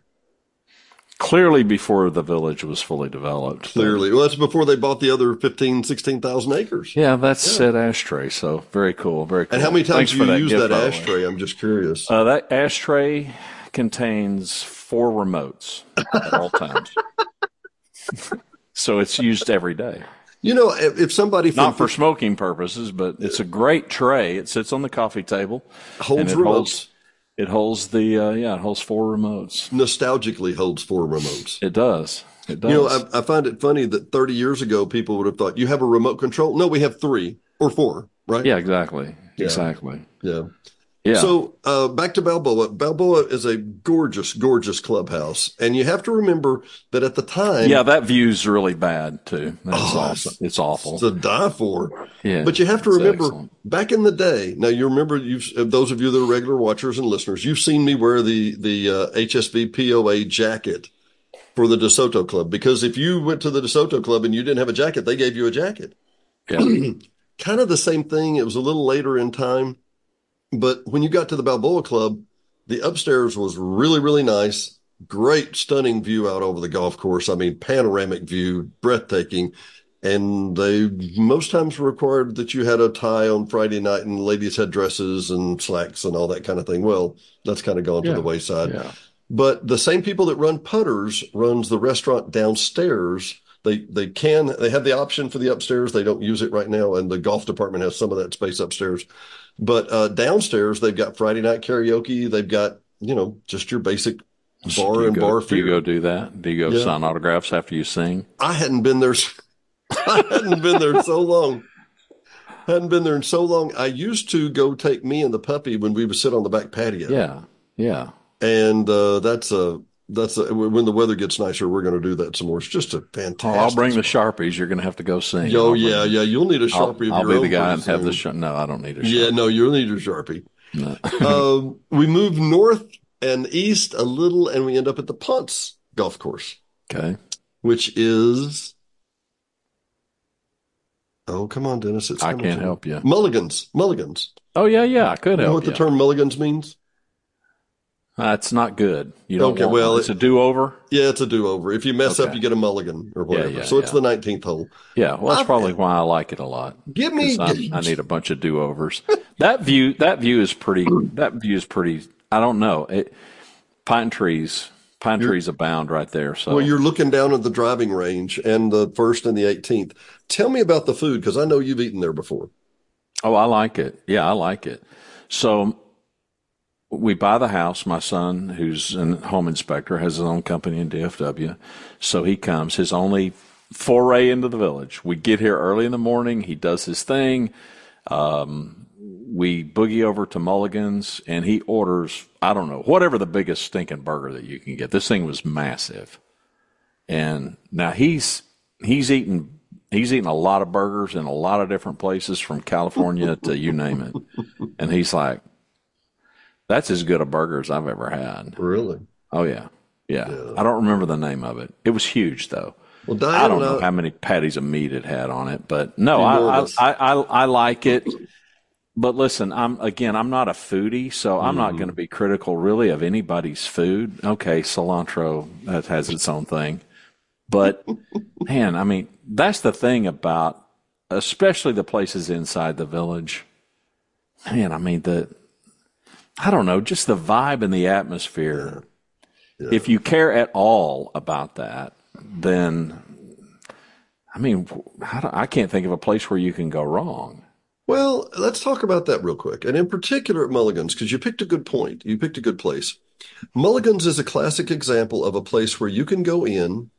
clearly before the village was fully developed. Clearly. Well, that's before they bought the other 15, 16,000 acres. Yeah, that's said ashtray. So very cool, very cool. And how many times Thanks do you use gift, that the way. ashtray? I'm just curious. Uh, that ashtray contains four remotes at all times. so it's used every day. You know, if, if somebody from, Not for smoking purposes, but it's a great tray. It sits on the coffee table. holds it remotes, holds it holds the uh, yeah, it holds four remotes. nostalgically holds four remotes. It does. It does. You know, I, I find it funny that 30 years ago, people would have thought, you have a remote control? No, we have three or four, right? yeah, exactly. Yeah. Exactly. Yeah. Yeah. So uh, back to Balboa. Balboa is a gorgeous, gorgeous clubhouse, and you have to remember that at the time, yeah, that view's really bad too. That's Oh, awesome. It's awful. it's a die for. yeah. But you have to remember excellent. back in the day. Now you remember you've those of you that are regular watchers and listeners, you've seen me wear the the uh, HSV POA jacket for the DeSoto Club because if you went to the DeSoto Club and you didn't have a jacket, they gave you a jacket. Yeah. kind of the same thing. It was a little later in time, but when you got to the Balboa Club, the upstairs was really, really nice. Great, stunning view out over the golf course. I mean, panoramic view, breathtaking. And they most times required that you had a tie on Friday night and ladies had dresses and slacks and all that kind of thing. Well, that's kind of gone Yeah. to the wayside. yeah. But the same people that run Putterz runs the restaurant downstairs. They they can they have the option for the upstairs. They don't use it right now, and the golf department has some of that space upstairs. But uh, downstairs they've got Friday night karaoke. They've got you know just your basic bar you and go, bar Do you go do that? Do you go Yeah. sign autographs after you sing? I hadn't been there. I hadn't been there so long. Hadn't been there in so long. I used to go take me and the puppy when we would sit on the back patio. Yeah. Yeah. and uh, that's a that's a, when the weather gets nicer, we're going to do that some more. It's just a fantastic. Oh, I'll bring the Sharpies. You're going to have to go sing. Oh I'll yeah, bring- yeah. You'll need a I'll, sharpie. of I'll be the guy and have the sh- No, I don't need a Sharpie. Yeah, no, you'll need your sharpie. No. um, we move north and east a little, and we end up at the Ponce Golf Course, Okay. which is. Oh, come on, Dennis! It's I can't help you. Mulligans, mulligans. Oh yeah, yeah. I could You know help what the term mulligans means? Uh, that's not good. You don't Okay, well, it's it- a do-over. Yeah, it's a do-over. If you mess up, you get a mulligan or whatever. yeah, so it's yeah. the nineteenth hole. Yeah, well, that's I- probably why I like it a lot. Give me. I, I need a bunch of do-overs. that view, that view is pretty. That view is pretty. I don't know. It, pine trees, pine trees abound right there. So Well, you're looking down at the driving range and the first and the 18th. Tell me about the food because I know you've eaten there before. Oh, I like it. Yeah, I like it. So we buy the house. My son, who's a home inspector, has his own company in DFW. So he comes, his only foray into the village. We get here early in the morning. He does his thing. Um, we boogie over to Mulligan's and he orders, I don't know, whatever the biggest stinking burger that you can get. This thing was massive. And now he's, he's eaten, he's eaten a lot of burgers in a lot of different places from California to you name it. And he's like, that's as good a burger as I've ever had. Really? Oh yeah. Yeah. I don't remember the name of it. It was huge though. Well, Diane, I don't know how many patties of meat it had on it, but no, I, I, I, I, I like it. But listen, I'm again, I'm not a foodie, so I'm not going to be critical really of anybody's food. Okay, cilantro that has its own thing, but man, I mean, that's the thing about especially the places inside the village. Man, I mean the, I don't know, just the vibe and the atmosphere. If you care at all about that, then I mean, I can't think of a place where you can go wrong. Well, let's talk about that real quick. And in particular at Mulligan's, because you picked a good point. You picked a good place. Mulligan's is a classic example of a place where you can go in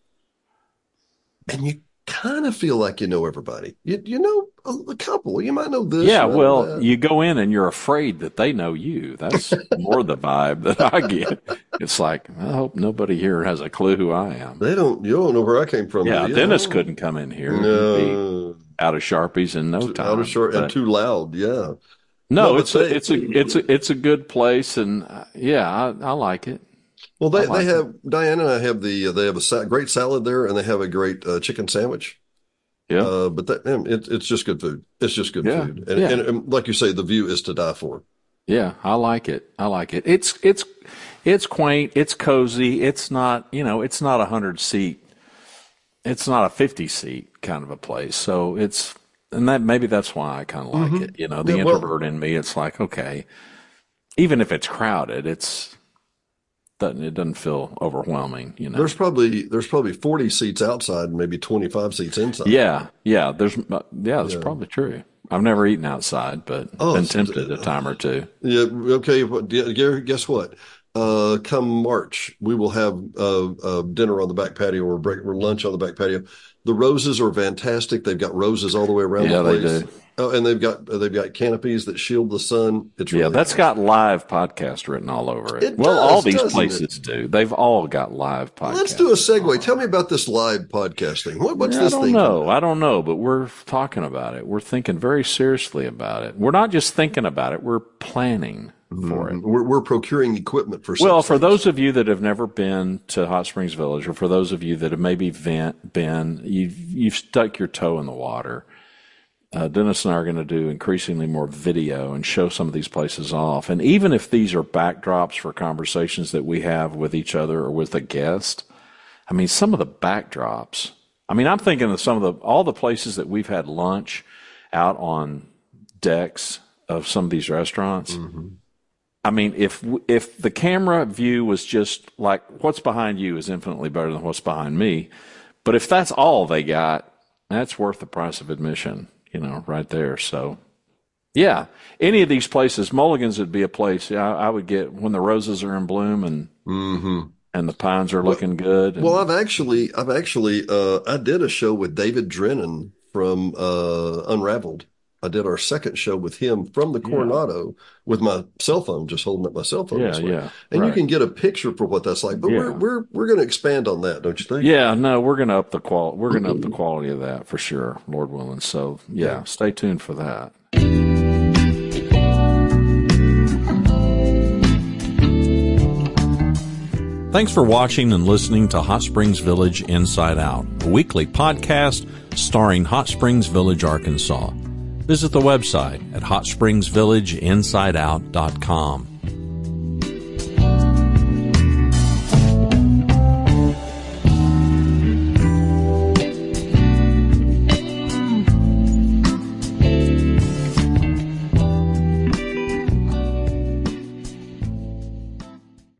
and you kind of feel like you know everybody. You you know a, couple. You might know this. Yeah, well, you go in and you're afraid that they know you. That's more the vibe that I get. It's like I hope nobody here has a clue who I am. they don't. You don't know where I came from. Yeah? Dennis couldn't come in here. No, out of sharpies in no time. out of short and too loud. Yeah. no, no, it's they- a, it's a it's a it's a good place, and uh, yeah, I, I like it. Well, they, like they have Diane and I have the they have a sa- great salad there, and they have a great uh, chicken sandwich. Yeah. Uh, but that it, it's just good food. It's just good Yeah, food, and, yeah. and, and like you say, the view is to die for. Yeah, I like it. I like it. It's it's it's quaint. It's cozy. It's not you know it's not a hundred seat. It's not a fifty seat kind of a place. So it's and that maybe that's why I kind of like it. You know, the Mm-hmm. Yeah, well- introvert in me. It's like okay, even if it's crowded, it's doesn't it doesn't feel overwhelming. You know. There's probably there's probably 40 seats outside, and maybe 25 seats inside. yeah, yeah. There's uh, yeah. That's Yeah. probably true. I've never eaten outside, but Oh, been tempted a time or two. Yeah. Okay. guess what? Uh, come March, we will have uh, uh, dinner on the back patio or break or lunch on the back patio. The roses are fantastic. They've got roses all the way around Yeah, the they do. Oh, and they've got they've got canopies that shield the sun. It's Yeah, really that's nice. got live podcast written all over it. It well, does, all these places do. They've all got live podcast. Let's do a segue. Tell me about this live podcasting. What, what's Yeah, this I don't thing? know. I don't know, but we're talking about it. We're thinking very seriously about it. We're not just thinking about it. We're planning mm-hmm. for it. We're, we're procuring equipment for. Well, for things. those of you that have never been to Hot Springs Village, or for those of you that have maybe vent, been, you've, you've stuck your toe in the water. Uh, Dennis and I are going to do increasingly more video and show some of these places off. And even if these are backdrops for conversations that we have with each other or with a guest, I mean, some of the backdrops. I mean, I'm thinking of some of the all the places that we've had lunch out on decks of some of these restaurants. I mean, if if the camera view was just like what's behind you is infinitely better than what's behind me, but if that's all they got, that's worth the price of admission, you know, right there. So, yeah, any of these places, Mulligan's would be a place I, I would get when the roses are in bloom and Mhm. and the pines are looking good. and- Well, I've actually, I've actually, uh, I did a show with David Drennan from uh, Unraveled. I did our second show with him from the Coronado with my cell phone, just holding up my cell phone. yeah, this way. yeah, And you can get a picture for what that's like. But we're we're we're going to expand on that, don't you think? Yeah, no, we're gonna up the qual. We're gonna up the quality of that for sure, Lord willing. So yeah, stay tuned for that. Thanks for watching and listening to Hot Springs Village Inside Out, a weekly podcast starring Hot Springs Village, Arkansas. Visit the website at hotspringsvillageinsideout.com.